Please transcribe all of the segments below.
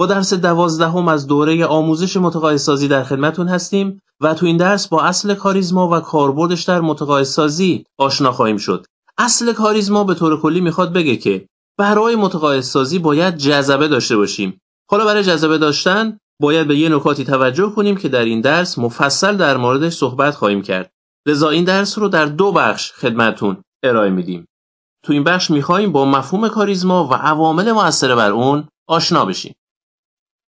با درس دوازدهم از دوره آموزش متقاعدسازی در خدمتون هستیم و تو این درس با اصل کاریزما و کاربردش در متقاعدسازی آشنا خواهیم شد. اصل کاریزما به طور کلی می‌خواد بگه که برای متقاعدسازی باید جذبه داشته باشیم. حالا برای جذبه داشتن باید به یه نکاتی توجه کنیم که در این درس مفصل در موردش صحبت خواهیم کرد. لذا این درس رو در دو بخش خدمتون ارائه میدیم. تو این بخش می‌خواهیم با مفهوم کاریزما و عوامل مؤثر بر اون آشنا بشیم.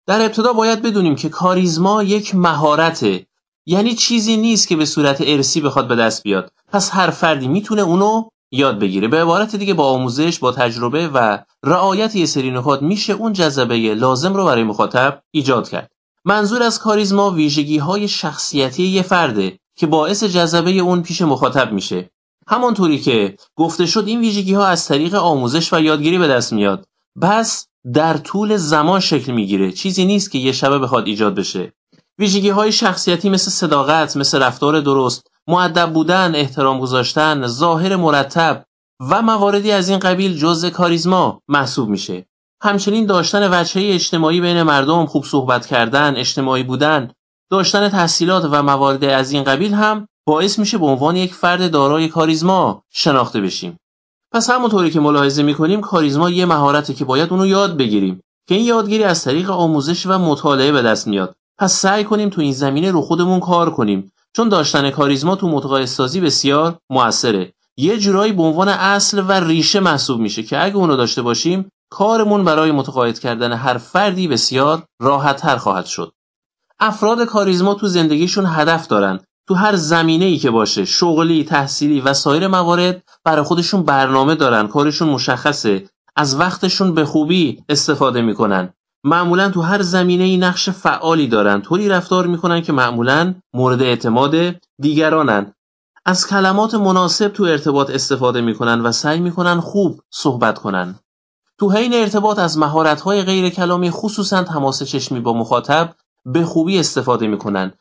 در ابتدا باید بدونیم که کاریزما یک مهارته. یعنی چیزی نیست که به صورت ارسی بخواد به دست بیاد. پس هر فردی می‌تونه اونو یاد بگیره. به عبارت دیگه با آموزش با تجربه و رعایت یه سری نکات میشه اون جذبه لازم رو برای مخاطب ایجاد کرد. منظور از کاریزما ویژگی های شخصیتی یه فرده که باعث جذبه اون پیش مخاطب میشه. همانطوری که گفته شد این ویژگی ها از طریق آموزش و یادگیری به دست میاد. بس در طول زمان شکل می‌گیره. چیزی نیست که یه شبه بخواد ایجاد بشه. ویژگی های شخصیتی مثل صداقت مثل رفتار درست معدب بودن احترام گذاشتن ظاهر مرتب و مواردی از این قبیل جزء کاریزما محسوب میشه. همچنین داشتن وجهه اجتماعی بین مردم خوب صحبت کردن اجتماعی بودن داشتن تحصیلات و موارد از این قبیل هم باعث میشه به عنوان یک فرد دارای کاریزما شناخته بشیم. پس همونطوری که ملاحظه می‌کنیم کاریزما یه مهارته که باید اونو یاد بگیریم که این یادگیری از طریق آموزش و مطالعه به دست میاد. پس سعی کنیم تو این زمینه رو خودمون کار کنیم. چون داشتن کاریزما تو متقاعدسازی بسیار موثره. یه جورایی به عنوان اصل و ریشه محسوب میشه که اگه اونو داشته باشیم کارمون برای متقاعد کردن هر فردی بسیار راحتتر خواهد شد. افراد کاریزما تو زندگیشون هدف دارن. تو هر زمینه ای که باشه شغلی تحصیلی و سایر موارد برای خودشون برنامه دارن کارشون مشخصه از وقتشون به خوبی استفاده می‌کنن. معمولا تو هر زمینه ای نقش فعالی دارن طوری رفتار می‌کنن که معمولا مورد اعتماد دیگرانن. از کلمات مناسب تو ارتباط استفاده می‌کنن و سعی می‌کنن خوب صحبت کنن. تو حین ارتباط از مهارت‌های غیر کلامی خصوصا تماس چشمی با مخاطب به خوبی استفاده می‌کنن.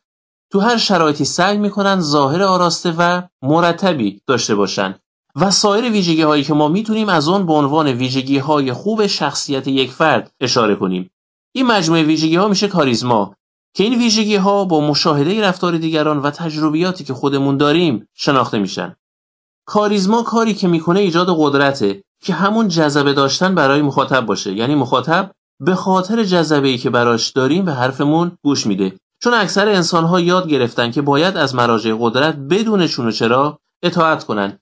تو هر شرایطی سعی می‌کنن ظاهر آراسته و مرتبی داشته باشن. و سایر ویژگی هایی که ما می‌تونیم از اون به عنوان ویژگی های خوب شخصیت یک فرد اشاره کنیم. این مجموعه ویژگی ها میشه کاریزما که این ویژگی ها با مشاهده رفتار دیگران و تجربیاتی که خودمون داریم شناخته میشن. کاریزما کاری که می‌کنه ایجاد قدرته که همون جذبه داشتن برای مخاطب باشه. یعنی مخاطب به خاطر جذبه ای که براش داریم به حرفمون گوش میده. چون اکثر انسان ها یاد گرفتن که باید از مراجع قدرت بدون و چرا اطاعت کنن.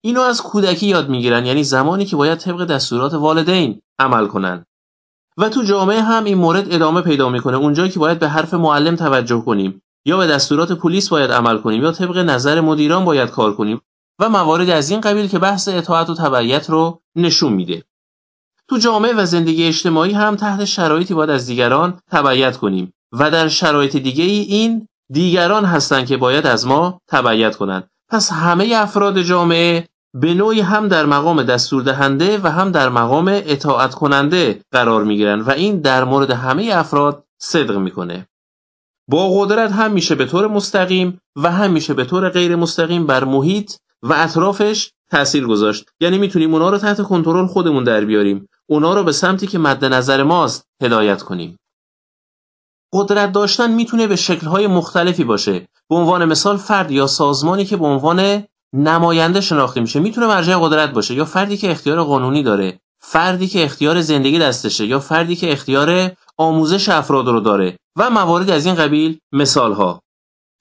اینو از کودکی یاد می‌گیرن یعنی زمانی که باید طبق دستورات والدین عمل کنن. و تو جامعه هم این مورد ادامه پیدا می‌کنه اونجایی که باید به حرف معلم توجه کنیم یا به دستورات پلیس باید عمل کنیم یا طبق نظر مدیران باید کار کنیم. و موارد از این قبیل که بحث اطاعت و تبعیت رو نشون میده. تو جامعه و زندگی اجتماعی هم تحت شرایطی باید از دیگران تبعیت کنیم. و در شرایط دیگه ای این دیگران هستند که باید از ما تبعیت کنند. پس همه افراد جامعه به نوعی هم در مقام دستور دهنده و هم در مقام اطاعت کننده قرار می گیرن و این در مورد همه افراد صدق می‌کنه. با قدرت هم میشه به طور مستقیم و هم میشه به طور غیر مستقیم بر محیط و اطرافش تاثیر گذاشت. یعنی می‌تونیم اونا رو تحت کنترل خودمون در بیاریم. اونا رو به سمتی که مد نظر ماست هدایت کنیم. قدرت داشتن می‌تونه به شکل‌های مختلفی باشه. به عنوان مثال فرد یا سازمانی که به عنوان نماینده شناخته میشه می‌تونه مرجع قدرت باشه یا فردی که اختیار قانونی داره فردی که اختیار زندگی دستشه یا فردی که اختیار آموزش افراد رو داره و موارد از این قبیل مثال ها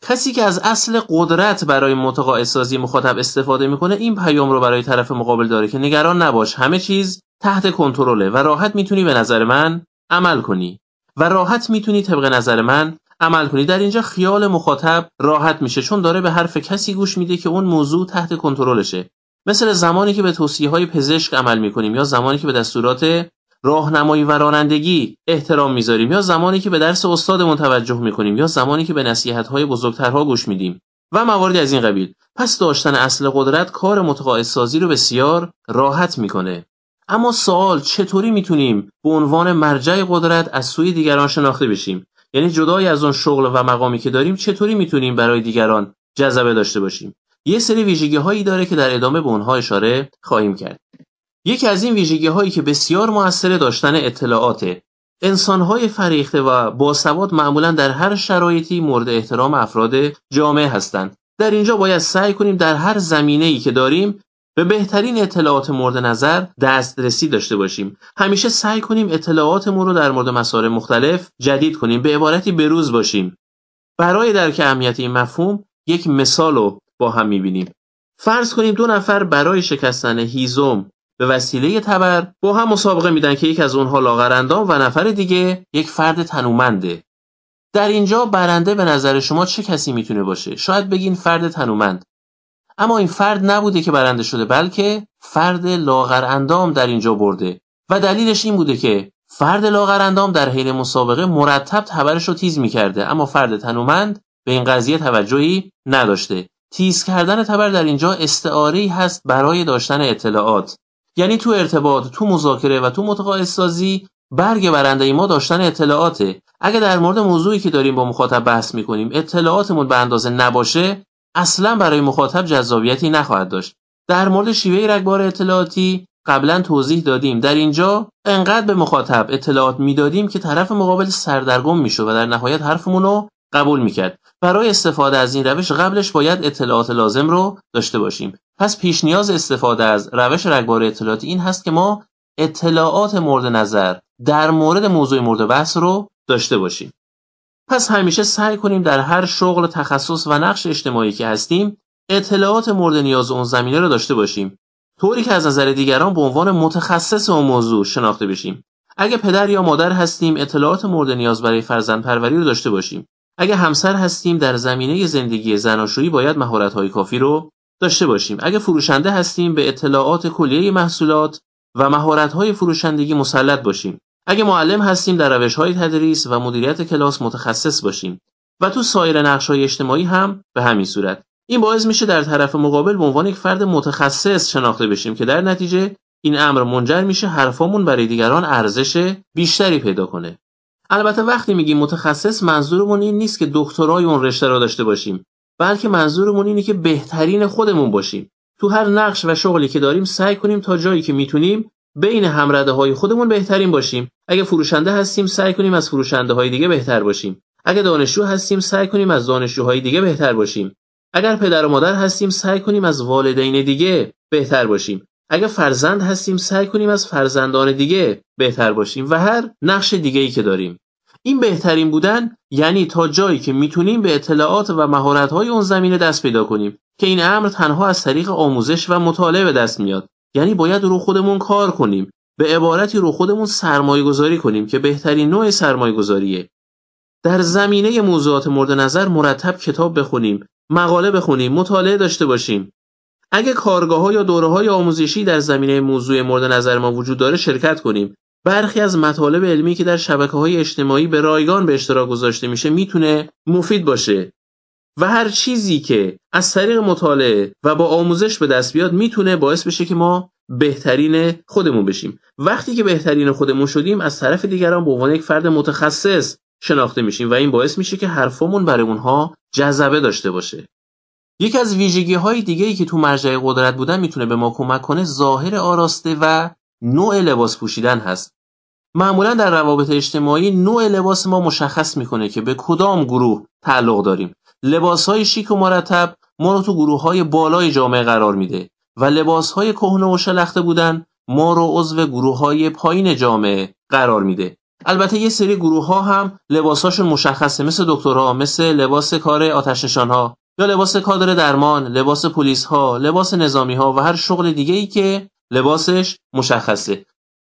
کسی که از اصل قدرت برای متقاعد مخاطب استفاده می‌کنه این پیام رو برای طرف مقابل داره که نگران نباش همه چیز تحت کنترله و راحت می‌تونی به نظر من عمل کنی. و راحت می‌تونی طبق نظر من عمل کنی. در اینجا خیال مخاطب راحت میشه چون داره به حرف کسی گوش میده که اون موضوع تحت کنترلشه. مثل زمانی که به توصیه های پزشک عمل می‌کنیم یا زمانی که به دستورات راهنمایی و رانندگی احترام می‌ذاریم یا زمانی که به درس استادمون توجه می‌کنیم یا زمانی که به نصیحت های بزرگترها گوش میدیم و مواردی از این قبیل. پس داشتن اصل قدرت کار متقاعد سازی رو بسیار راحت می‌کنه. اما سوال چطوری می‌تونیم به عنوان مرجع قدرت از سوی دیگران شناخته بشیم؟ یعنی جدای از اون شغل و مقامی که داریم چطوری می‌تونیم برای دیگران جذبه داشته باشیم؟ یه سری ویژگی هایی داره که در ادامه به اونها اشاره خواهیم کرد. یکی از این ویژگی هایی که بسیار موثر داشتن اطلاعات انسانهای فریخته و باسواد معمولا در هر شرایطی مورد احترام افراد جامعه هستند. در اینجا باید سعی کنیم در هر زمینه ای که داریم به بهترین اطلاعات مورد نظر دسترسی داشته باشیم. همیشه سعی کنیم اطلاعاتمون رو در مورد مسائل مختلف جدید کنیم به عبارتی بروز باشیم. برای درک اهمیت این مفهوم یک مثال رو با هم می‌بینیم. فرض کنیم دو نفر برای شکستن هیزم به وسیله تبر با هم مسابقه میدن که یک از اونها لاغرندام و نفر دیگه یک فرد تنومنده. در اینجا برنده به نظر شما چه کسی می‌تونه باشه؟ شاید بگین فرد تنومند. اما این فرد نبوده که برنده شده بلکه فرد لاغر اندام در اینجا برده. و دلیلش این بوده که فرد لاغر اندام در حین مسابقه مرتب تبرش رو تیز می‌کرده. اما فرد تنومند به این قضیه توجهی نداشته. تیز کردن تبر در اینجا استعاره هست برای داشتن اطلاعات. یعنی تو ارتباط تو مذاکره و تو متقاعد سازی برگ برنده ای ما داشتن اطلاعاته. اگه در مورد موضوعی که داریم با مخاطب بحث می‌کنیم اطلاعاتمون به اندازه نباشه اصلا برای مخاطب جذابیتی نخواهد داشت. در مورد شیوه رگبار اطلاعاتی قبلا توضیح دادیم. در اینجا انقدر به مخاطب اطلاعات می‌دادیم که طرف مقابل سردرگم می‌شد و در نهایت حرفمون رو قبول می‌کرد. برای استفاده از این روش قبلش باید اطلاعات لازم رو داشته باشیم. پس پیش نیاز استفاده از روش رگبار اطلاعاتی این هست که ما اطلاعات مورد نظر در مورد موضوع مورد بحث رو داشته باشیم. پس همیشه سعی کنیم در هر شغل تخصص و نقش اجتماعی که هستیم اطلاعات مورد نیاز اون زمینه رو داشته باشیم. طوری که از نظر دیگران به عنوان متخصص اون موضوع شناخته بشیم. اگه پدر یا مادر هستیم اطلاعات مورد نیاز برای فرزند پروری رو داشته باشیم. اگه همسر هستیم در زمینه زندگی زناشویی باید مهارت‌های کافی رو داشته باشیم. اگه فروشنده هستیم به اطلاعات کلیه محصولات و مهارت‌های فروشندگی مسلط باشیم. اگه معلم هستیم در روش‌های تدریس و مدیریت کلاس متخصص باشیم و تو سایر نقش‌های اجتماعی هم به همین صورت. این باعث میشه در طرف مقابل به عنوان یک فرد متخصص شناخته بشیم که در نتیجه این امر منجر میشه حرفامون برای دیگران ارزش بیشتری پیدا کنه. البته وقتی میگیم متخصص منظورمون این نیست که دکترای اون رشته را داشته باشیم بلکه منظورمون اینه که بهترین خودمون باشیم. تو هر نقش و شغلی که داریم سعی کنیم تا جایی که می‌تونیم بین همرده های خودمون بهترین باشیم. اگه فروشنده هستیم سعی کنیم از فروشنده های دیگه بهتر باشیم. اگه دانشجو هستیم سعی کنیم از دانشجوهای دیگه بهتر باشیم. اگر پدر و مادر هستیم سعی کنیم از والدین دیگه بهتر باشیم. اگر فرزند هستیم سعی کنیم از فرزندان دیگه بهتر باشیم و هر نقش دیگه ای که داریم. این بهترین بودن یعنی تا جایی که می‌تونیم به اطلاعات و مهارت‌های اون زمینه دست پیدا کنیم که این امر تنها از طریق آموزش و مطالعه به دست میاد. یعنی باید رو خودمون کار کنیم. به عبارتی رو خودمون سرمایه گذاری کنیم که بهترین نوع سرمایه گذاریه در زمینه موضوعات مورد نظر مرتب کتاب بخونیم مقاله بخونیم مطالعه داشته باشیم. اگه کارگاه ها یا دوره های آموزشی در زمینه موضوع مورد نظر ما وجود داره شرکت کنیم. برخی از مطالب علمی که در شبکه های اجتماعی به رایگان به اشتراک گذاشته میشه می‌تونه مفید باشه. و هر چیزی که از طریق مطالعه و با آموزش به دست بیاد می‌تونه باعث بشه که ما بهترین خودمون بشیم. وقتی که بهترین خودمون شدیم از طرف دیگران به عنوان یک فرد متخصص شناخته میشیم و این باعث میشه که حرفمون برای اونها جذبه داشته باشه. یکی از ویژگی های دیگه ای که تو مرجع قدرت بودن می‌تونه به ما کمک کنه ظاهر آراسته و نوع لباس پوشیدن هست. معمولا در روابط اجتماعی نوع لباس ما مشخص می‌کنه که به کدام گروه تعلق داریم. لباس های شیک و مرتب ما رو تو گروه های بالای جامعه قرار میده و لباس های کهنه و شلخته بودن ما رو عضو گروه های پایین جامعه قرار میده. البته یه سری گروه ها هم لباساشون مشخصه مثل دکترها مثل لباس کار آتش ها یا لباس کادر درمان لباس پلیس ها لباس نظامی ها و هر شغل دیگه ای که لباسش مشخصه.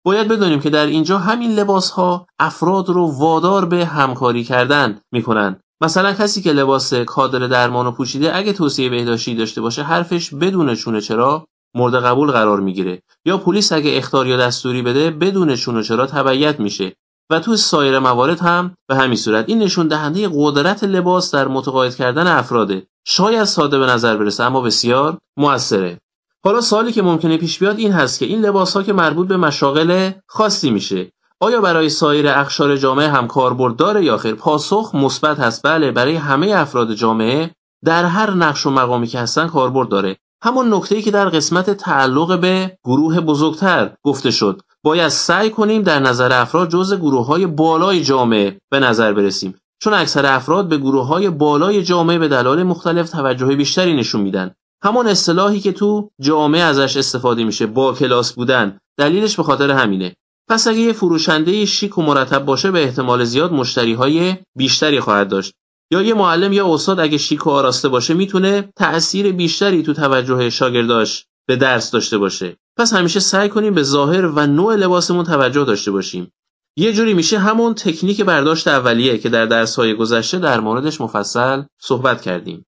باید بدونیم که در اینجا همین لباس ها افراد رو وادار به همکاری کردن می‌کنن. مثلا کسی که لباس کادر درمان و پوشیده اگه توصیه بهداشتی داشته باشه حرفش بدون چونه چرا مورد قبول قرار می‌گیره. یا پلیس اگه اختار یا دستوری بده بدون چونه چرا تبعیت میشه. و تو سایر موارد هم به همین صورت. این نشون دهنده قدرت لباس در متقاعد کردن افراده. شاید ساده به نظر برسه اما بسیار موثره. حالا سوالی که ممکنه پیش بیاد این هست که این لباس ها که مربوط به مشاغل خاصی میشه. آیا برای سایر اخشار جامعه هم کاربرد داره یا خیر؟ پاسخ مثبت هست بله برای همه افراد جامعه در هر نقش و مقامی که هستن کاربرد داره. همون نکته‌ای که در قسمت تعلق به گروه بزرگتر گفته شد. باید سعی کنیم در نظر افراد جزء گروه های بالای جامعه به نظر برسیم. چون اکثر افراد به گروه های بالای جامعه به دلایل مختلف توجه بیشتری نشون میدن. همان اصطلاحی که تو جامعه ازش استفاده میشه با کلاس بودن. دلیلش به خاطر همینه. پس اگه یه فروشنده شیک و مرتب باشه به احتمال زیاد مشتری های بیشتری خواهد داشت. یا یه معلم یا استاد اگه شیک و آراسته باشه می‌تونه تأثیر بیشتری تو توجه شاگرداش به درس داشته باشه. پس همیشه سعی کنیم به ظاهر و نوع لباسمون توجه داشته باشیم. یه جوری میشه همون تکنیک برداشت اولیه که در درسهای گذشته در موردش مفصل صحبت کردیم.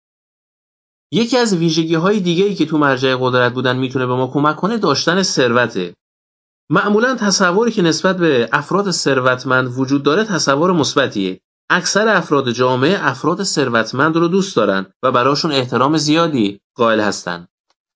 یکی از ویژگی های دیگه که تو مرجع قدرت بودن می‌تونه به ما کمک کنه داشتن ثروته. معمولا تصوری که نسبت به افراد ثروتمند وجود داره تصور مثبتیه. اکثر افراد جامعه افراد ثروتمند رو دوست دارن و براشون احترام زیادی قائل هستن.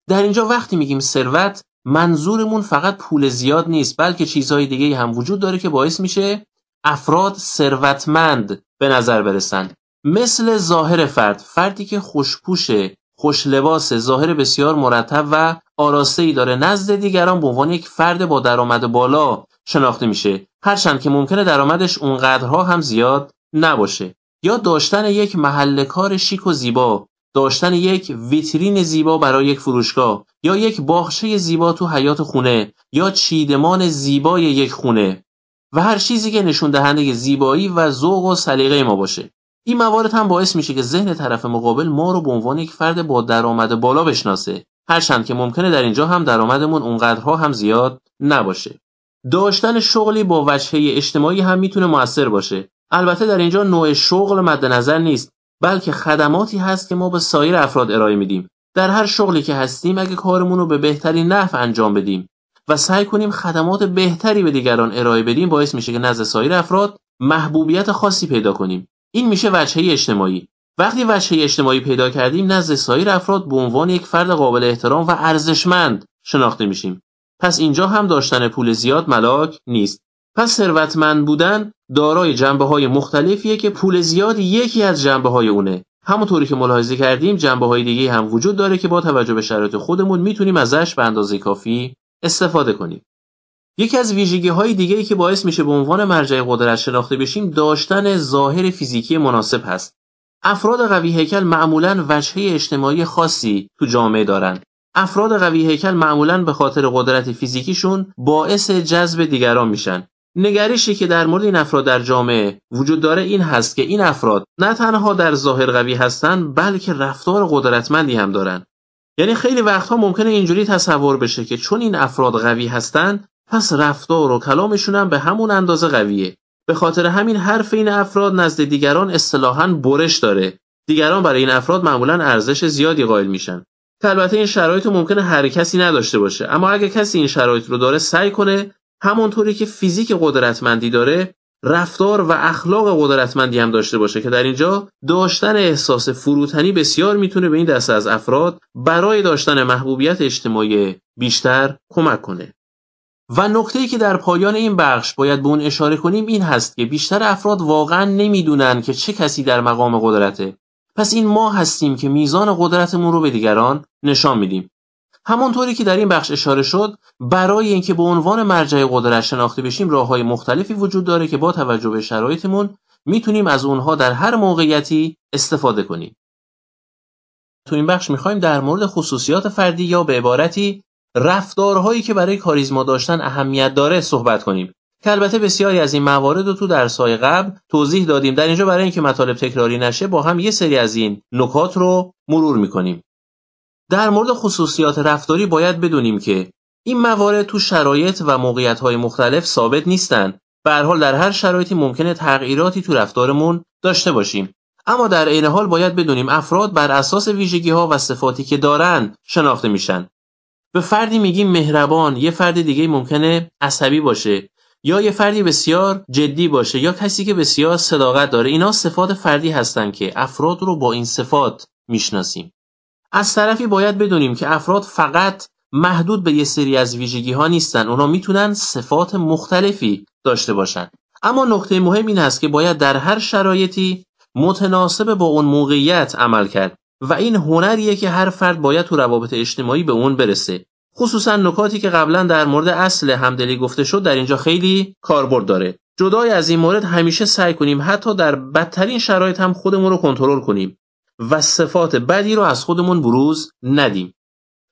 در اینجا وقتی میگیم ثروت منظورمون فقط پول زیاد نیست بلکه چیزهای دیگه هم وجود داره که باعث میشه افراد ثروتمند به نظر برسن. مثل ظاهر فرد فردی که خوشپوشه خوش لباس ظاهر بسیار مرتب و آراسته ای داره. نزد دیگران به عنوان یک فرد با درآمد بالا شناخته میشه. هرچند که ممکنه درآمدش اونقدرها هم زیاد نباشه. یا داشتن یک محل کار شیک و زیبا داشتن یک ویترین زیبا برای یک فروشگاه یا یک باغچه زیبا تو حیات خونه یا چیدمان زیبای یک خونه. و هر چیزی که نشون دهنده زیبایی و ذوق و سلیقه ما باشه. این موارد هم باعث میشه که ذهن طرف مقابل ما رو به عنوان یک فرد با درآمد بالا بشناسه. هرچند که ممکنه در اینجا هم درآمدمون اونقدرها هم زیاد نباشه. داشتن شغلی با وجهه اجتماعی هم می‌تونه موثر باشه. البته در اینجا نوع شغل مد نظر نیست بلکه خدماتی هست که ما به سایر افراد ارائه میدیم. در هر شغلی که هستیم اگه کارمون رو به بهترین نحو انجام بدیم و سعی کنیم خدمات بهتری به دیگران ارائه بدیم باعث میشه که نزد سایر افراد محبوبیت خاصی پیدا کنیم. این میشه وجهه اجتماعی. وقتی وجهه اجتماعی پیدا کردیم نزد سایر افراد به عنوان یک فرد قابل احترام و ارزشمند شناخته میشیم. پس اینجا هم داشتن پول زیاد ملاک نیست. پس ثروتمند بودن دارای جنبه های مختلفیه که پول زیاد یکی از جنبه های اونه. همونطوری که ملاحظه کردیم جنبه های دیگه هم وجود داره که با توجه به شرایط خودمون می‌تونیم ازش به اندازه کافی استفاده کنیم. یکی از ویژگی های دیگه ای که باعث میشه به عنوان مرجع قدرت شناخته بشیم داشتن ظاهر فیزیکی مناسب هست. افراد قوی هیکل معمولا وجهه اجتماعی خاصی تو جامعه دارن افراد قوی هیکل معمولا به خاطر قدرت فیزیکیشون باعث جذب دیگران میشن. نگرشی که در مورد این افراد در جامعه وجود داره این هست که این افراد نه تنها در ظاهر قوی هستند بلکه رفتار قدرتمندی هم دارن. یعنی خیلی وقتها ممکنه اینجوری تصور بشه که چون این افراد قوی هستند پس رفتار و کلامشون هم به همون اندازه قویه. به خاطر همین حرف این افراد نزد دیگران اصطلاحا برش داره. دیگران برای این افراد معمولا ارزش زیادی قائل میشن. البته این شرایط رو ممکنه هر کسی نداشته باشه. اما اگه کسی این شرایط رو داره سعی کنه همونطوری که فیزیک قدرتمندی داره رفتار و اخلاق قدرتمندی هم داشته باشه که در اینجا داشتن احساس فروتنی بسیار می‌تونه به این دسته از افراد برای داشتن محبوبیت اجتماعی بیشتر کمک کنه. و نکته که در پایان این بخش باید به اون اشاره کنیم این هست که بیشتر افراد واقعا نمی‌دونن که چه کسی در مقام قدرته. پس این ما هستیم که میزان قدرتمون رو به دیگران نشان میدیم. همانطوری که در این بخش اشاره شد برای اینکه به عنوان مرجع قدرت شناخته بشیم راه های مختلفی وجود داره که با توجه به شرایطمون می‌تونیم از اونها در هر موقعیتی استفاده کنیم. تو این بخش می‌خوایم در مورد خصوصیات فردی یا به عبارتی رفتارهایی که برای کاریزما داشتن اهمیت داره صحبت کنیم. که البته بسیاری از این موارد رو تو درس‌های قبل توضیح دادیم. در اینجا برای اینکه مطالب تکراری نشه با هم یه سری از این نکات رو مرور می‌کنیم. در مورد خصوصیات رفتاری باید بدونیم که این موارد تو شرایط و موقعیت‌های مختلف ثابت نیستن. به هر حال در هر شرایطی ممکنه تغییراتی تو رفتارمون داشته باشیم. اما در عین حال باید بدونیم افراد بر اساس ویژگی ها و صفاتی که دارن شناخته میشن. به فردی میگیم مهربان یه فرد دیگه ممکنه عصبی باشه یا یه فردی بسیار جدی باشه یا کسی که بسیار صداقت داره. اینا صفات فردی هستن که افراد رو با این صفات می‌شناسیم. از طرفی باید بدونیم که افراد فقط محدود به یه سری از ویژگی ها نیستن. اونا می‌تونن صفات مختلفی داشته باشن. اما نکته مهم این هست که باید در هر شرایطی متناسب با اون موقعیت عمل کرد. و این هنریه که هر فرد باید تو روابط اجتماعی به اون برسه. خصوصا نکاتی که قبلا در مورد اصل همدلی گفته شد در اینجا خیلی کاربرد داره. جدای از این مورد همیشه سعی کنیم حتی در بدترین شرایط هم خودمون رو کنترل کنیم و صفات بدی رو از خودمون بروز ندیم.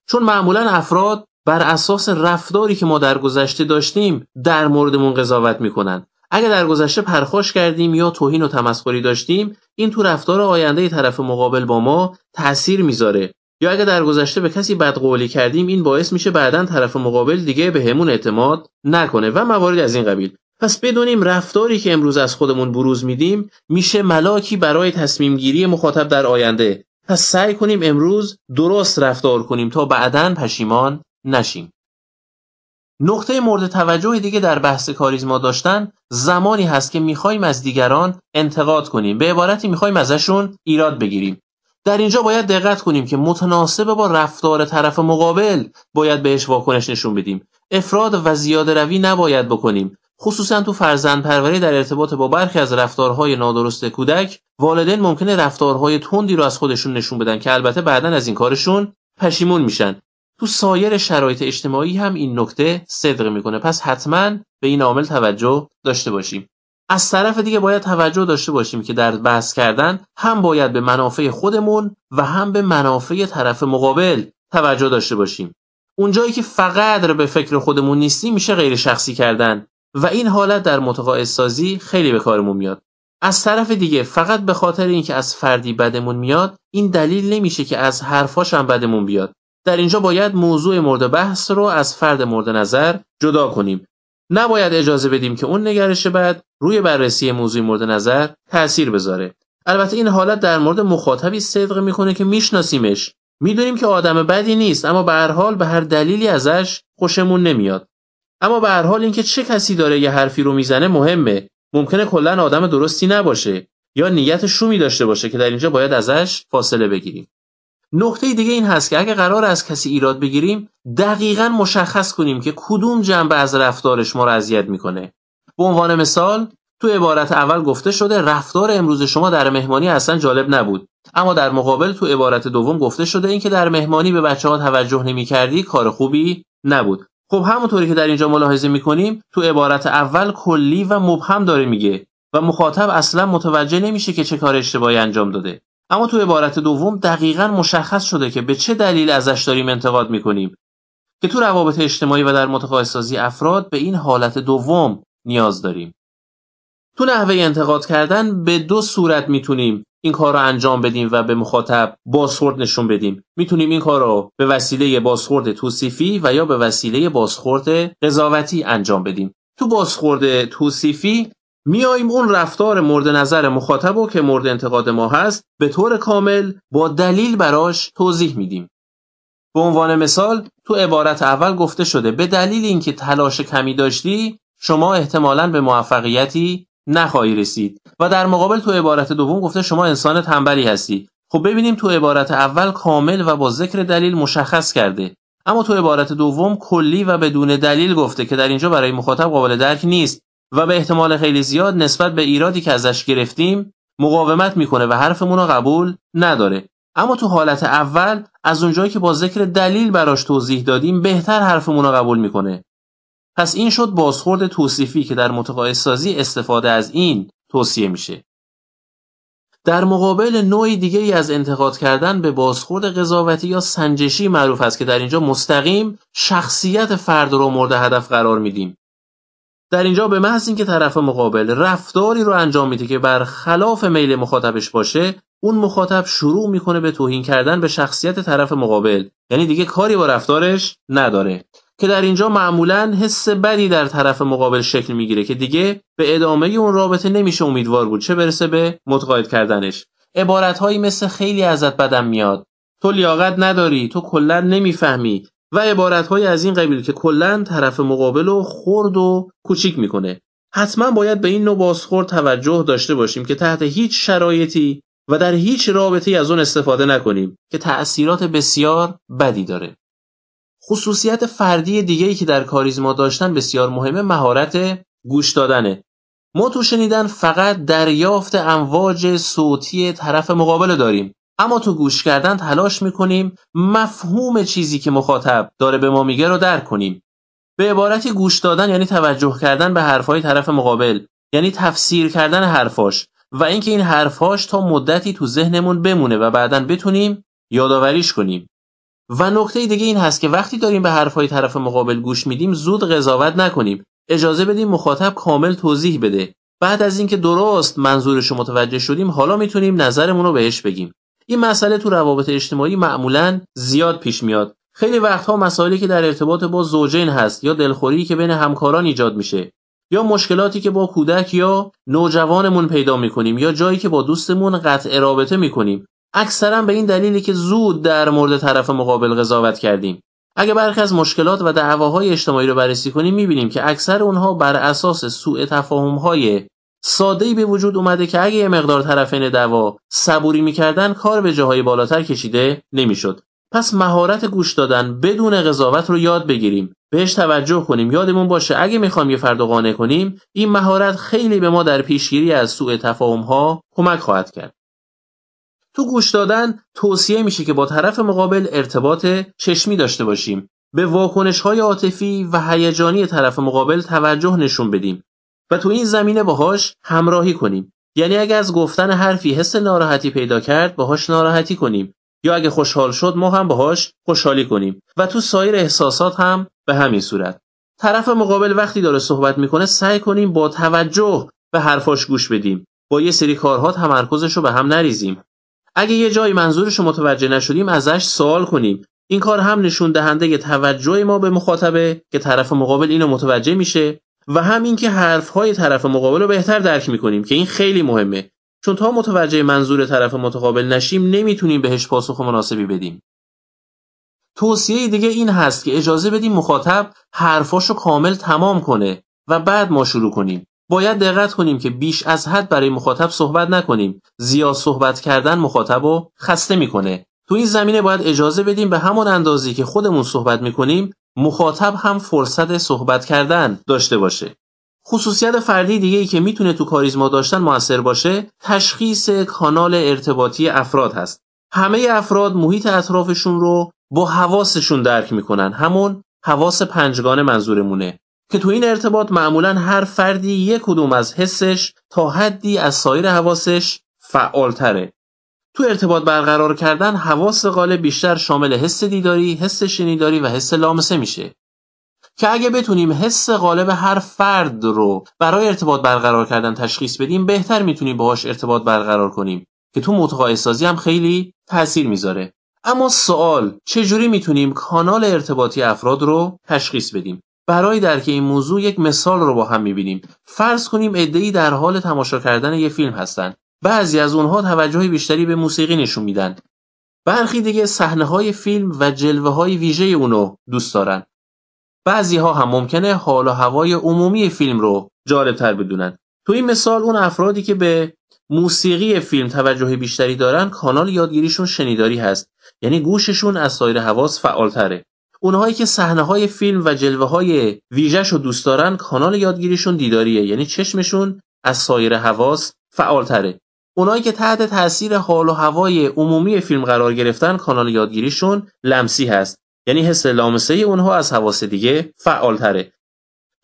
چون معمولا افراد بر اساس رفتاری که ما در گذشته داشتیم در موردمون قضاوت می‌کنن. اگر در گذشته پرخاش کردیم یا توهین و تمسخری داشتیم این تو رفتار آینده طرف مقابل با ما تاثیر می‌ذاره. یا اگر در گذشته به کسی بدقولی کردیم این باعث میشه بعدا طرف مقابل دیگه به همون اعتماد نکنه و موارد از این قبیل. پس بدونیم رفتاری که امروز از خودمون بروز میدیم میشه ملاکی برای تصمیم گیری مخاطب در آینده. پس سعی کنیم امروز درست رفتار کنیم تا بعدا پشیمان نشیم. نقطه مورد توجه دیگه در بحث کاریزما داشتن زمانی هست که می‌خوایم از دیگران انتقاد کنیم. به عبارتی می‌خوایم ازشون ایراد بگیریم. در اینجا باید دقت کنیم که متناسب با رفتار طرف مقابل باید بهش واکنش نشون بدیم. افراد و زیاده روی نباید بکنیم. خصوصا تو فرزند پروری در ارتباط با برخی از رفتارهای نادرست کودک والدین ممکنه رفتارهای تندی رو از خودشون نشون بدن که البته بعدا از این کارشون پشیمون میشن. تو سایر شرایط اجتماعی هم این نکته صدق می‌کنه. پس حتما به این عامل توجه داشته باشیم. از طرف دیگه باید توجه داشته باشیم که در بحث کردن هم باید به منافع خودمون و هم به منافع طرف مقابل توجه داشته باشیم. اونجایی که فقط به فکر خودمون نیستیم میشه غیر شخصی کردن. و این حالت در متقاعد سازی خیلی به کارمون میاد. از طرف دیگه فقط به خاطر اینکه از فردی بدمون میاد این دلیل نمیشه که از حرفاش هم بدمون بیاد. در اینجا باید موضوع مورد بحث رو از فرد مورد نظر جدا کنیم. نباید اجازه بدیم که اون نگرش بعد روی بررسی موضوع مورد نظر تاثیر بذاره. البته این حالت در مورد مخاطبی صدق می‌کنه که میشناسیمش. می‌دونیم که آدم بدی نیست اما به هر حال به هر دلیلی ازش خوشمون نمیاد. اما به هر حال اینکه چه کسی داره یه حرفی رو می‌زنه مهمه. ممکنه کلا آدم درستی نباشه یا نیت شومی داشته باشه که در اینجا باید ازش فاصله بگیریم. نکته دیگه این هست که اگه قرار از کسی ایراد بگیریم دقیقا مشخص کنیم که کدوم جنبه از رفتارش ما رو اذیت می‌کنه. به عنوان مثال تو عبارت اول گفته شده رفتار امروز شما در مهمانی اصلا جالب نبود. اما در مقابل تو عبارت دوم گفته شده اینکه در مهمانی به بچه ها توجه نمی کردی کار خوبی نبود. خب همونطوری که در اینجا ملاحظه می‌کنیم تو عبارت اول کلی و مبهم داره میگه و مخاطب اصلا متوجه نمیشه که چه کار اشتباهی انجام داده. اما تو عبارت دوم دقیقا مشخص شده که به چه دلیل ازش داریم انتقاد می‌کنیم که تو روابط اجتماعی و در متقاعدسازی افراد به این حالت دوم نیاز داریم. تو نحوه انتقاد کردن به دو صورت می‌تونیم این کار رو انجام بدیم و به مخاطب بازخورد نشون بدیم. می‌تونیم این کار رو به وسیله بازخورد توصیفی و یا به وسیله بازخورد قضاوتی انجام بدیم. تو بازخورد توصیفی میاییم اون رفتار مورد نظر مخاطب و که مورد انتقاد ما هست به طور کامل با دلیل براش توضیح میدیم. به عنوان مثال تو عبارت اول گفته شده به دلیل اینکه تلاش کمی داشتی شما احتمالا به موفقیتی نخواهی رسید. و در مقابل تو عبارت دوم گفته شما انسان تنبلی هستی. خب ببینیم تو عبارت اول کامل و با ذکر دلیل مشخص کرده. اما تو عبارت دوم کلی و بدون دلیل گفته که در اینجا برای مخاطب قابل درک نیست. و به احتمال خیلی زیاد نسبت به ایرادی که ازش گرفتیم مقاومت می‌کنه و حرفمون رو قبول نداره. اما تو حالت اول از اونجایی که با ذکر دلیل براش توضیح دادیم بهتر حرفمون رو قبول می‌کنه. پس این شد بازخورد توصیفی که در متقاعدسازی استفاده از این توصیه میشه. در مقابل نوعی دیگه ای از انتقاد کردن به بازخورد قضاوتی یا سنجشی معروف است که در اینجا مستقیم شخصیت فرد رو مورد هدف قرار میدیم. در اینجا به محض اینکه طرف مقابل رفتاری رو انجام میده که بر خلاف میل مخاطبش باشه اون مخاطب شروع می‌کنه به توهین کردن به شخصیت طرف مقابل. یعنی دیگه کاری با رفتارش نداره. که در اینجا معمولا حس بدی در طرف مقابل شکل می‌گیره که دیگه به ادامه اون رابطه نمیشه امیدوار بود. چه برسه به متقاعد کردنش. عبارتهایی مثل خیلی ازت بدم میاد. تو لیاقت نداری. تو کلا نمی‌فهمی. و عبارتهای از این قبیل که کلا طرف مقابل رو خرد و کوچیک می‌کنه. حتما باید به این نوع بازخورد توجه داشته باشیم که تحت هیچ شرایطی و در هیچ رابطی از اون استفاده نکنیم که تأثیرات بسیار بدی داره. خصوصیت فردی دیگه‌ای که در کاریزما داشتن بسیار مهمه مهارت گوش دادنه. ما تو شنیدن فقط دریافت امواج صوتی طرف مقابل داریم. اما تو گوش کردن تلاش می‌کنیم مفهوم چیزی که مخاطب داره به ما میگه رو درک کنیم. به عبارتی گوش دادن یعنی توجه کردن به حرفهای طرف مقابل یعنی تفسیر کردن حرفاش و اینکه این حرفاش تا مدتی تو ذهنمون بمونه و بعدا بتونیم یادآوریش کنیم. و نکته دیگه این هست که وقتی داریم به حرفهای طرف مقابل گوش میدیم زود قضاوت نکنیم. اجازه بدیم مخاطب کامل توضیح بده. بعد از اینکه درست منظورش رو متوجه شدیم حالا می‌تونیم نظرمون رو بهش بگیم. این مسئله تو روابط اجتماعی معمولا زیاد پیش میاد. خیلی وقتها مسائلی که در ارتباط با زوجین هست یا دلخوری که بین همکاران ایجاد میشه یا مشکلاتی که با کودک یا نوجوانمون پیدا می‌کنیم یا جایی که با دوستمون قطع رابطه می‌کنیم. اکثرا به این دلیلی که زود در مورد طرف مقابل قضاوت کردیم. اگه برخی از مشکلات و دعواهای اجتماعی رو بررسی کنیم می‌بینیم که اکثر اونها بر اساس سوء تفاهم‌های ساده‌ای به وجود اومده که اگه یه مقدار طرفین دعوا صبوری می‌کردن کار به جاهای بالاتر کشیده نمی‌شد. پس مهارت گوش دادن بدون قضاوت رو یاد بگیریم. بهش توجه کنیم. یادمون باشه اگه می‌خوایم یه فرد قانع کنیم این مهارت خیلی به ما در پیشگیری از سوء تفاهم کمک خواهد کرد. تو گوش دادن توصیه میشه که با طرف مقابل ارتباط چشمی داشته باشیم. به واکنش های عاطفی و هیجانی طرف مقابل توجه نشون بدیم. و تو این زمینه باهاش همراهی کنیم. یعنی اگه از گفتن حرفی حس ناراحتی پیدا کرد باهاش ناراحتی کنیم. یا اگه خوشحال شد ما هم باهاش خوشحالی کنیم. و تو سایر احساسات هم به همین صورت. طرف مقابل وقتی داره صحبت می‌کنه سعی کنیم با توجه به حرفاش گوش بدیم. با یه سری کارها تمرکزش رو به هم نریزیم. اگه یه جایی منظورش رو متوجه نشدیم ازش سوال کنیم. این کار هم نشون دهنده توجه ما به مخاطبه که طرف مقابل اینو متوجه میشه. و هم اینکه حرفهای طرف مقابل رو بهتر درک می‌کنیم که این خیلی مهمه. چون تا متوجه منظور طرف متقابل نشیم نمی‌تونیم بهش پاسخ مناسبی بدیم. توصیه دیگه این هست که اجازه بدیم مخاطب حرفاشو کامل تمام کنه و بعد ما شروع کنیم. باید دقت کنیم که بیش از حد برای مخاطب صحبت نکنیم. زیاد صحبت کردن مخاطب رو خسته می‌کنه. تو این زمینه باید اجازه بدیم به همون اندازی که خودمون صحبت می‌کنیم مخاطب هم فرصت صحبت کردن داشته باشه. خصوصیت فردی دیگه ای که می‌تونه تو کاریزما داشتن موثر باشه تشخیص کانال ارتباطی افراد هست. همه افراد محیط اطرافشون رو با حواسشون درک می‌کنن. همون حواس پنجگانه منظورمونه که تو این ارتباط معمولا هر فردی یک کدوم از حسش تا حدی از سایر حواسش فعالتره. تو ارتباط برقرار کردن حواس غالب بیشتر شامل حس دیداری، حس شنیداری و حس لامسه میشه. که اگه بتونیم حس غالب هر فرد رو برای ارتباط برقرار کردن تشخیص بدیم بهتر می‌تونیم باهاش ارتباط برقرار کنیم. که تو متقاعد سازی هم خیلی تاثیر می‌ذاره. اما سوال چجوری می‌تونیم کانال ارتباطی افراد رو تشخیص بدیم؟ برای درک این موضوع یک مثال رو با هم می‌بینیم. فرض کنیم عدهای در حال تماشا کردن یه فیلم هستن. بعضی از اونها توجه بیشتری به موسیقی نشون میدن. برخی دیگه صحنه های فیلم و جلوه های ویژه اونو دوست دارن. بعضی ها هم ممکنه حال و هوای عمومی فیلم رو جالب تر بدونن. تو این مثال اون افرادی که به موسیقی فیلم توجه بیشتری دارن کانال یادگیریشون شنیداری هست. یعنی گوششون از سایر حواس فعالتره. اونهایی که صحنه های فیلم و جلوه های ویژش رو دوست دارن کانال یادگیریشون دیداریه. یعنی چشمشون از سایر حواس فعالتره. اونایی که تحت تاثیر حال و هوای عمومی فیلم قرار گرفتن کانال یادگیریشون لمسی هست. یعنی حس لامسه اونها از حواس دیگه فعالتره.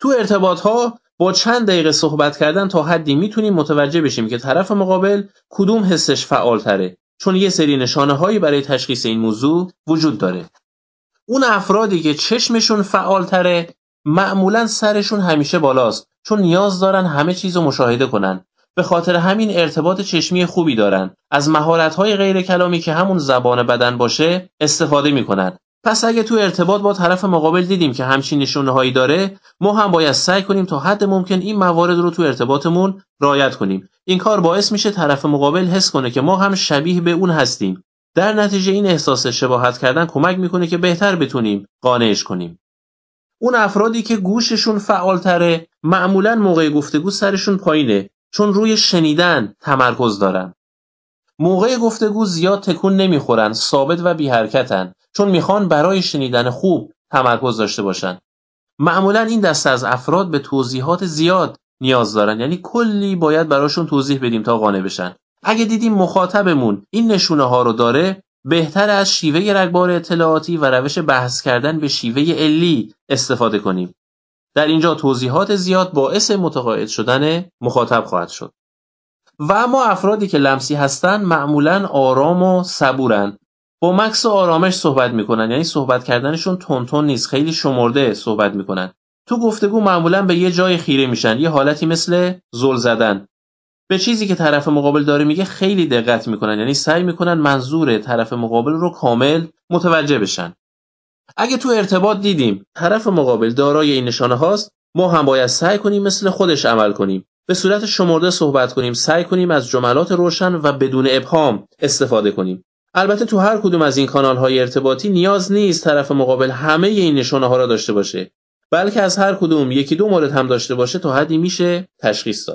تو ارتباط ها با چند دقیقه صحبت کردن تا حدی می‌تونیم متوجه بشیم که طرف مقابل کدوم حسش فعالتره. چون یه سری نشانه هایی برای تشخیص این موضوع وجود داره. اون افرادی که چشمشون فعالتره معمولا سرشون همیشه بالاست. چون نیاز دارن همه چیز مشاهده کنن. به خاطر همین ارتباط چشمی خوبی دارن از مهارت‌های غیر کلامی که همون زبان بدن باشه استفاده می‌کنن پس اگه تو ارتباط با طرف مقابل دیدیم که همچین نشونه هایی داره ما هم باید سعی کنیم تا حد ممکن این موارد رو تو ارتباطمون رعایت کنیم. این کار باعث میشه طرف مقابل حس کنه که ما هم شبیه به اون هستیم. در نتیجه این احساس شباهت کردن کمک می‌کنه که بهتر بتونیم قانعش کنیم. اون افرادی که گوششون فعالتره معمولا موقع گفتگو سرشون پایینه. چون روی شنیدن تمرکز دارن. موقع گفتگو زیاد تکون نمی‌خورن ثابت و بی حرکتن چون می‌خوان برای شنیدن خوب تمرکز داشته باشن. معمولا این دسته از افراد به توضیحات زیاد نیاز دارن یعنی کلی باید براشون توضیح بدیم تا قانع بشن. اگه دیدیم مخاطبمون این نشونه ها رو داره بهتر از شیوه رگبار اطلاعاتی و روش بحث کردن به شیوه علی استفاده کنیم. در اینجا توضیحات زیاد باعث متقاعد شدن مخاطب خواهد شد. و اما افرادی که لمسی هستن معمولا آرام و صبورن. با مکس آرامش صحبت می‌کنن یعنی صحبت کردنشون تونتون نیست خیلی شمرده صحبت می‌کنن. تو گفتگو معمولا به یه جای خیره میشن یه حالتی مثل زل زدن. به چیزی که طرف مقابل داره میگه خیلی دقت می‌کنن یعنی سعی می‌کنن منظور طرف مقابل رو کامل متوجه بشن. اگه تو ارتباط دیدیم طرف مقابل دارای این نشانه هاست ما هم باید سعی کنیم مثل خودش عمل کنیم. به صورت شمرده صحبت کنیم سعی کنیم از جملات روشن و بدون ابهام استفاده کنیم. البته تو هر کدوم از این کانال های ارتباطی نیاز نیست طرف مقابل همه این نشانه ها را داشته باشه بلکه از هر کدوم یکی دو مورد هم داشته باشه تا حدی میشه تشخیص داد.